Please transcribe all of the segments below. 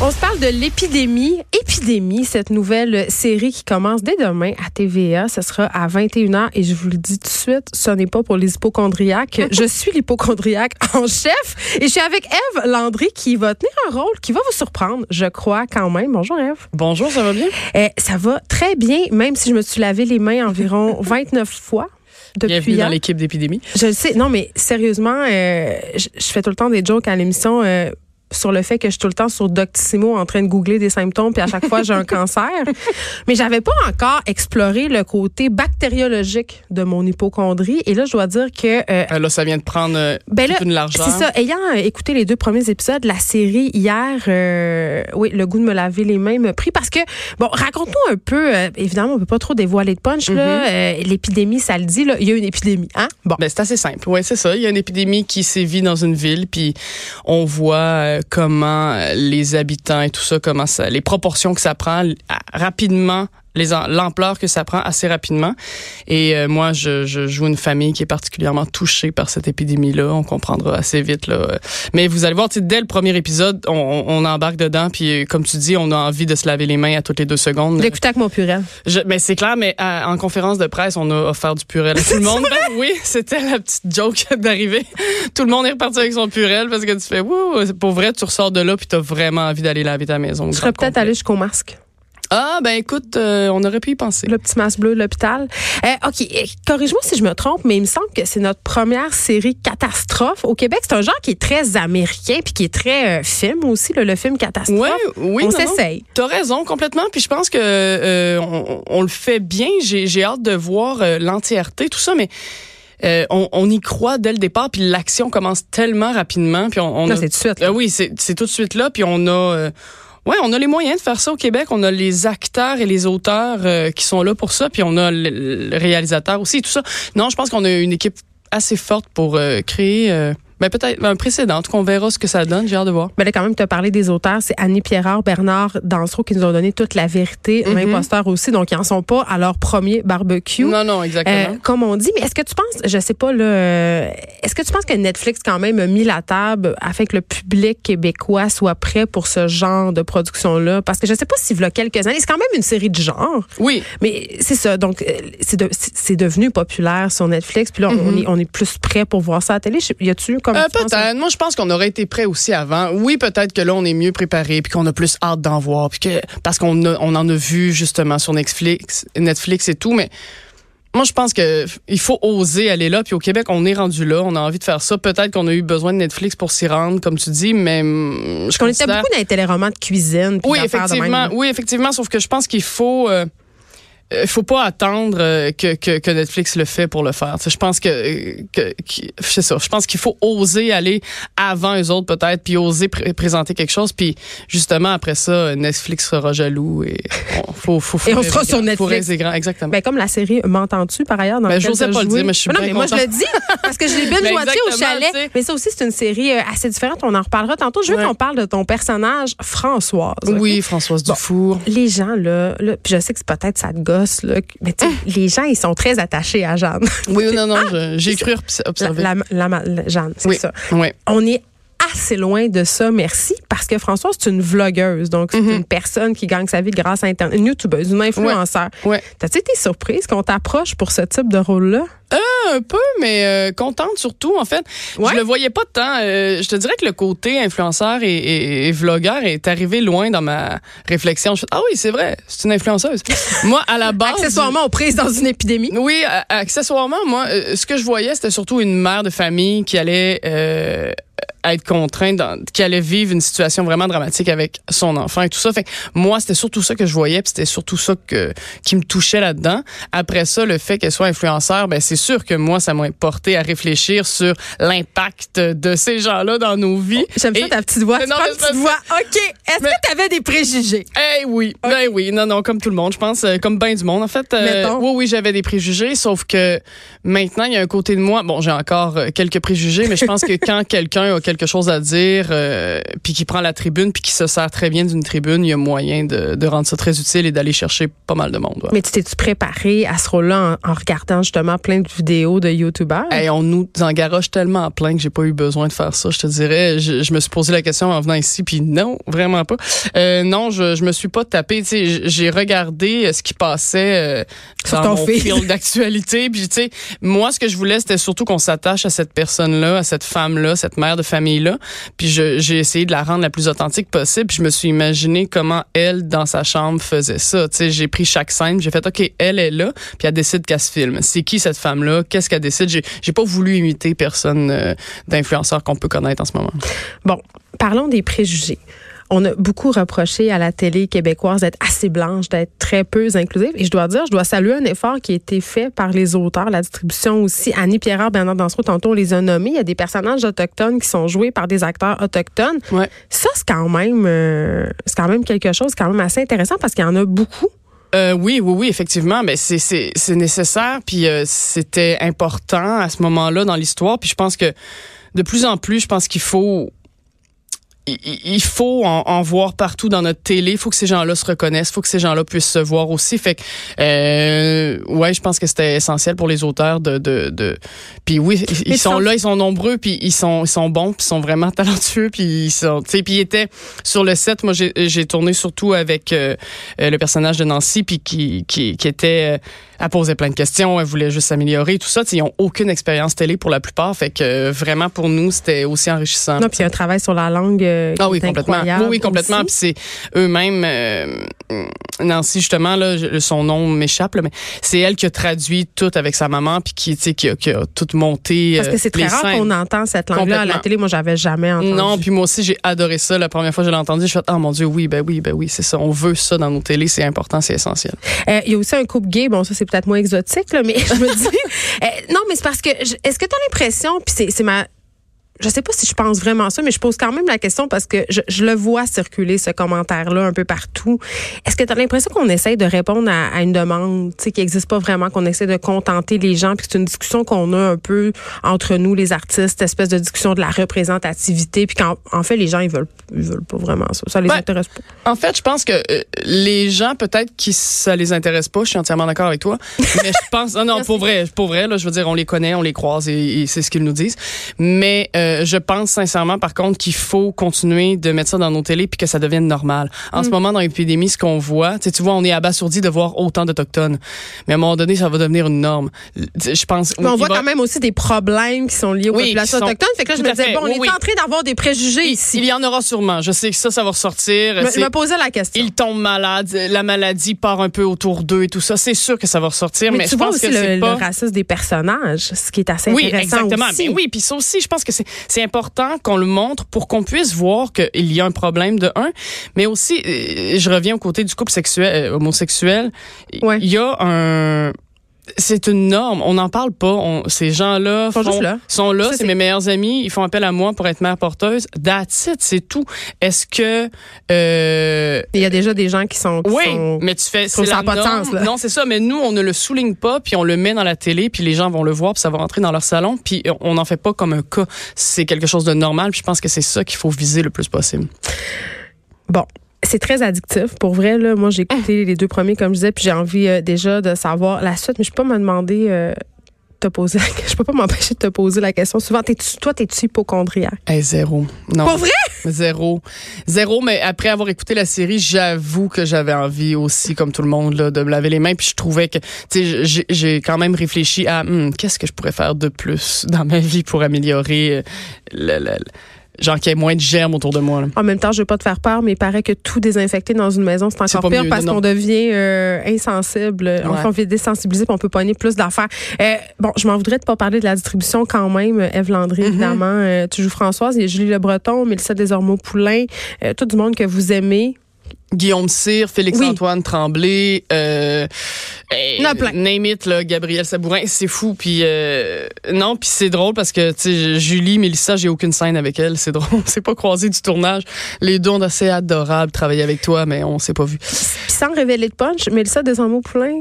On se parle de l'épidémie. Épidémie, cette nouvelle série qui commence dès demain à TVA. Ce sera à 21h et je vous le dis tout de suite, ce n'est pas pour les hypochondriaques. je suis l'hypochondriaque en chef et je suis avec Eve Landry qui va tenir un rôle qui va vous surprendre, je crois quand même. Bonjour Eve. Bonjour, ça va bien? Eh, ça va très bien, même si je me suis lavé les mains environ 29 fois. Depuis Bienvenue hier. dans l'équipe d'épidémie. Je le sais. Non, mais sérieusement, euh, je, je fais tout le temps des jokes à l'émission euh, sur le fait que je suis tout le temps sur Doctissimo en train de googler des symptômes, puis à chaque fois, j'ai un cancer. Mais j'avais pas encore exploré le côté bactériologique de mon hypochondrie. Et là, je dois dire que... euh, Euh, là, ça vient de prendre euh, ben toute là, une largeur. c'est ça. Ayant euh, écouté les deux premiers épisodes, la série hier, euh, oui, le goût de me laver les mains me pris parce que bon, raconte-nous un peu. évidemment, on peut pas trop dévoiler de punch là. Euh, L'épidémie, ça le dit là. Il y a une épidémie, hein? Bon. Ben, c'est assez simple. Ouais, c'est ça. Il y a une épidémie qui sévit dans une ville, puis on voit euh, comment les habitants et tout ça, comment ça, les proportions que ça prend rapidement, l'ampleur que ça prend assez rapidement. Et euh, moi, je, je joue une famille qui est particulièrement touchée par cette épidémie-là. On comprendra assez vite là. Mais vous allez voir, tu dès le premier épisode, on, on- embarque dedans, puis euh, comme tu dis, on a envie de se laver les mains à toutes les deux secondes. L'écouter avec mon purel. Je- mais c'est clair, mais euh, en conférence de presse, on a offert du purel à tout le monde. Ben oui, c'était la petite joke d'arriver. Tout le monde est reparti avec son purel parce que tu fais, wouh, pour vrai, tu ressors de là puis t'as vraiment envie d'aller laver ta maison. Je serais peut-être allée jusqu'au masque. Ah, ben écoute, euh, on aurait pu y penser. Le petit masque bleu de l'hôpital. Euh, OK, euh, corrige-moi si je me trompe, mais il me semble que c'est notre première série catastrophe au Québec. C'est un genre qui est très américain puis qui est très euh, film aussi, là, le film catastrophe. Ouais, oui, On s'essaye. T'as raison complètement. Puis je pense que euh, on, on le fait bien. J'ai hâte de voir l'entièreté, tout ça, mais. euh, on, on y croit dès le départ, puis l'action commence tellement rapidement, puis on, on a- c'est tout de suite. là. Euh, oui, c'est c'est tout de suite là. Puis on a, euh, ouais, on a les moyens de faire ça au Québec. On a les acteurs et les auteurs euh, qui sont là pour ça. Puis on a le, réalisateur aussi, tout ça. Non, je pense qu'on a une équipe assez forte pour euh, créer, euh, ben peut-être un précédent. En tout cas, on verra ce que ça donne. J'ai hâte de voir. Ben là, quand même, tu as parlé des auteurs. C'est Annie Pierrard, Bernard Dansereau qui nous ont donné toute la vérité. Mhm. L'imposteur aussi. Donc, ils en sont pas à leur premier barbecue. Non, non, exactement. Euh, comme on dit, mais est-ce que tu penses, je sais pas là, euh, est-ce que tu penses que Netflix quand même a mis la table afin que le public québécois soit prêt pour ce genre de production là Parce que je sais pas s'il y a quelques années, c'est quand même une série de genre, oui. mais c'est ça. Donc euh, c'est de- c'est c'est devenu populaire sur Netflix, puis là on est on est plus prêt pour voir ça à la télé. Y a-tu comme Euh, penses? peut-être. Moi, je pense qu'on aurait été prêt aussi avant. Oui, peut-être que là, on est mieux préparé, puis qu'on a plus hâte d'en voir, puis que parce qu'on on en a vu justement sur Netflix, Netflix et tout, mais. Moi, je pense que il faut oser aller là. Puis au Québec, on est rendu là. On a envie de faire ça. Peut-être qu'on a eu besoin de Netflix pour s'y rendre, comme tu dis, mais je On était beaucoup dans les téléromans de cuisine. puis oui, d'affaires de même, effectivement. oui, effectivement. Sauf que je pense qu'il faut. euh, euh, faut pas attendre euh, que, que, que Netflix le fait pour le faire. Je pense que, que, que c'est ça. Je pense qu'il faut oser aller avant les autres peut-être, puis oser pr- présenter quelque chose, puis justement après ça, Netflix sera jaloux et on, faut, faut, faut Et on sera sur. Netflix. Grand, exactement. Ben, comme la série M'entends-tu par ailleurs dans Ben, t'as pas le dire, mais je suis non, bien mais moi je le dis parce que je l'ai bien watché au chalet. Mais ça aussi c'est une série euh, assez différente. On en reparlera tantôt. Je veux Ouais. qu'on parle de ton personnage Françoise. oui, Françoise Dufour. Les gens là, là puis je sais que c'est peut-être ça te gosse là, mais tu sais, les gens ils sont très attachés à Jeanne. Oui, non, non, je- j'ai cru observer. la- la- la- Jeanne, c'est oui, ça. oui. On est assez loin de ça, merci, parce que Françoise, c'est une vlogueuse. Donc, c'est Mhm. une personne qui gagne sa vie grâce à Internet. Une youtubeuse, une influenceur. Ouais. T'as-tu été surprise qu'on t'approche pour ce type de rôle-là? Un peu, mais euh, contente surtout, en fait. Ouais. Je le voyais pas tant. euh, je te dirais que le côté influenceur et, et, et vlogueur est arrivé loin dans ma réflexion. Je fais, ah oui, c'est vrai, c'est une influenceuse. moi, à la base... Accessoirement aux prises dans une épidémie. Oui, accessoirement, moi, euh, ce que je voyais, c'était surtout une mère de famille qui allait euh, être contrainte, qui allait vivre une situation vraiment dramatique avec son enfant et tout ça. Fait que moi, c'était surtout ça que je voyais, puis c'était surtout ça que qui me touchait là-dedans. Après ça, le fait qu'elle soit influenceur, ben c'est sûr que moi, ça m'a porté à réfléchir sur l'impact de ces gens-là dans nos vies. J'aime ça ta petite voix. Non, une petite voix. OK. Est-ce que tu avais des préjugés? Eh oui, ben oui, non, non, comme tout le monde, je pense, euh, comme bien du monde. En fait, euh, oui, oui, j'avais des préjugés, sauf que maintenant, il y a un côté de moi, bon, j'ai encore euh, quelques préjugés, mais je pense que quand quelqu'un a quelque chose à dire, euh, puis qui prend la tribune, puis qui se sert très bien d'une tribune, il y a moyen de, de rendre ça très utile et d'aller chercher pas mal de monde. ouais. Mais tu t'es-tu préparé à ce rôle-là en, en regardant justement plein de vidéos de YouTubeurs? Hey, on nous en garoche tellement plein que j'ai pas eu besoin de faire ça. Je te dirais, je, je me suis posé la question en venant ici, puis non, vraiment pas. Euh, non, je, je me suis pas tapé. J'ai regardé euh, ce qui passait euh, Sur dans ton mon fil. d'actualité. Puis tu sais, moi, ce que je voulais, c'était surtout qu'on s'attache à cette personne-là, à cette femme-là, cette mère de Puis j'ai essayé de la rendre la plus authentique possible. Puis je me suis imaginé comment elle, dans sa chambre, faisait ça. Tu sais, j'ai pris chaque scène, j'ai fait, OK, elle est là, puis elle décide qu'elle se filme. C'est qui cette femme-là? Qu'est-ce qu'elle décide? J'ai pas voulu imiter personne euh, d'influenceur qu'on peut connaître en ce moment. Bon, parlons des préjugés. On a beaucoup reproché à la télé québécoise d'être assez blanche, d'être très peu inclusive. Et je dois dire, je dois saluer un effort qui a été fait par les auteurs, la distribution aussi. Annie Pierre, Bernard Dansereau, tantôt on les a nommés. Il y a des personnages autochtones qui sont joués par des acteurs autochtones. Ouais. Ça, c'est quand même, euh, c'est quand même quelque chose, quand même assez intéressant parce qu'il y en a beaucoup. Euh, oui, oui, oui, effectivement. Mais c'est c'est c'est nécessaire. Puis euh, c'était important à ce moment-là dans l'histoire. Puis je pense que de plus en plus, je pense qu'il faut il- faut en, en voir partout dans notre télé. Il faut que ces gens-là se reconnaissent. Il faut que ces gens-là puissent se voir aussi. Fait que, euh, ouais, je pense que c'était essentiel pour les auteurs de, de, de... puis oui, ils, Mais sont sans- là, ils sont nombreux, puis ils sont, ils sont bons, puis ils sont vraiment talentueux, puis ils sont, tu sais, puis ils étaient sur le set. Moi, j'ai tourné surtout avec euh, euh, le personnage de Nancy, puis qui, qui, qui était, elle posait plein de questions, elle voulait juste s'améliorer, tout ça. Ils ont aucune expérience télé pour la plupart, fait que vraiment pour nous c'était aussi enrichissant. Non, puis il y a un travail sur la langue euh, Ah oui, complètement. Oui, oui, complètement. Puis c'est eux-mêmes, euh, Nancy justement là, son nom m'échappe mais c'est elle qui a traduit tout avec sa maman, puis qui, qui a, qui a tout monté. Parce que euh, c'est très les rare qu'on entend cette langue-là à la télé. Moi, j'avais jamais entendu. Non, puis moi aussi j'ai adoré ça. La première fois que je l'ai entendu, je fais ah mon dieu, oui, ben oui, ben oui, c'est ça. On veut ça dans nos télés, c'est important, c'est essentiel. Euh, Il y a aussi un couple gay. Bon, ça, c'est peut-être moins exotique, là, mais je me dis. euh, non, mais c'est parce que. Est-ce que tu as l'impression, puis c'est c'est ma. Je sais pas si je pense vraiment ça, mais je pose quand même la question parce que je, je le vois circuler, ce commentaire-là, un peu partout. Est-ce que tu as l'impression qu'on essaye de répondre à, à une demande tu sais, qui n'existe pas vraiment, qu'on essaie de contenter les gens, puis que c'est une discussion qu'on a un peu entre nous, les artistes, espèce de discussion de la représentativité, puis qu'en en fait, les gens, ils veulent, ils veulent pas vraiment ça. Ça les Ouais. intéresse pas. En fait, je pense que euh, les gens, peut-être qui ça les intéresse pas, je suis entièrement d'accord avec toi, mais je pense, non, non, Merci. pour vrai, pour vrai, là, je veux dire, on les connaît, on les croise et, et c'est ce qu'ils nous disent. Mais euh, je pense sincèrement, par contre, qu'il faut continuer de mettre ça dans nos télés puis que ça devienne normal. En Mm. ce moment, dans l'épidémie, ce qu'on voit, tu vois, on est abasourdi de voir autant d'Autochtones. Mais à un moment donné, ça va devenir une norme. Je pense... Mais on il voit va- quand même aussi des problèmes qui sont liés aux Oui, populations sont- autochtones. Fait que là, je me disais, bon, on Oui, est oui. en train d'avoir des préjugés ici. Il y en aura sûrement. Je sais que ça, ça va ressortir. Je me- je C'est- me posais la question. ils tombent malades, la maladie part un peu autour d'eux et tout ça. C'est sûr que ça va ressortir, mais, mais tu je vois pense aussi que le, c'est le pas. racisme des personnages, ce qui est assez Oui, intéressant exactement. aussi. Mais oui, puis ça aussi, je pense que c'est c'est important qu'on le montre pour qu'on puisse voir qu'il y a un problème de un, mais aussi, euh, je reviens au côté du couple sexuel, euh, homosexuel. Il Ouais. y a un c'est une norme. On n'en parle pas. On- ces gens-là sont là. sont là. Ça, C'est mes meilleurs amis. Ils font appel à moi pour être mère porteuse. That's it. C'est tout. Est-ce que euh, Il y a déjà des gens qui sont. qui oui, sont- mais tu fais. ça la a pas de sens, là. Non, c'est ça. Mais nous, on ne le souligne pas, puis on le met dans la télé, puis les gens vont le voir, puis ça va rentrer dans leur salon, puis on n'en fait pas comme un cas. C'est quelque chose de normal. Puis je pense que c'est ça qu'il faut viser le plus possible. Bon. C'est très addictif. Pour vrai, là, moi, j'ai écouté les deux premiers, comme je disais, puis j'ai envie euh, déjà de savoir la suite, mais je peux pas me demander. euh, te poser, je peux pas m'empêcher de te poser la question souvent. T'es-tu, toi, t'es-tu hypochondriaque? Hey, zéro. Non. Pas vrai? Zéro. Zéro, mais après avoir écouté la série, j'avoue que j'avais envie aussi, comme tout le monde, là, de me laver les mains. Puis je trouvais que, tu sais, j'ai- quand même réfléchi à Hum, qu'est-ce que je pourrais faire de plus dans ma vie pour améliorer euh, le, le- le- genre qu'il y ait moins de germes autour de moi. là. En même temps, je veux pas te faire peur, mais il paraît que tout désinfecter dans une maison, c'est encore pas pire mieux, parce qu'on devient euh, insensible. Enfin, on devient désensibilisé on peut pogner plus d'affaires. Euh, bon, je m'en voudrais de pas parler de la distribution quand même. Eve Landry, Mm-hmm. évidemment. Euh, tu joues Françoise, il y a Julie Le Breton, Mélissa Desormeaux-Poulain, euh, tout du monde que vous aimez. Guillaume Cyr, Félix-Antoine Tremblay, euh, Il y en a plein. name it, là, Gabriel Sabourin, c'est fou. Puis euh, non, puis c'est drôle parce que tu sais, Julie, Mélissa, j'ai aucune scène avec elle. C'est drôle, on s'est pas croisé du tournage. Les deux, on a assez adorable travailler avec toi, mais on s'est pas vu. Puis sans révéler de punch, Mélissa Desormeaux-Poulain,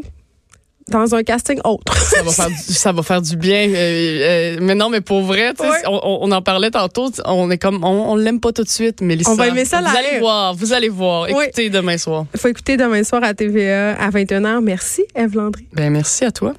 dans un casting autre. ça, va faire du, ça va faire du bien. Euh, euh, mais non, mais pour vrai, on, on en parlait tantôt. On est comme, on, on l'aime pas tout de suite, mais On va aimer ça Vous allez voir, vous allez voir. Oui. Écoutez demain soir. Il faut écouter demain soir à TVA à 21h. Merci, Eve Landry. Ben merci à toi.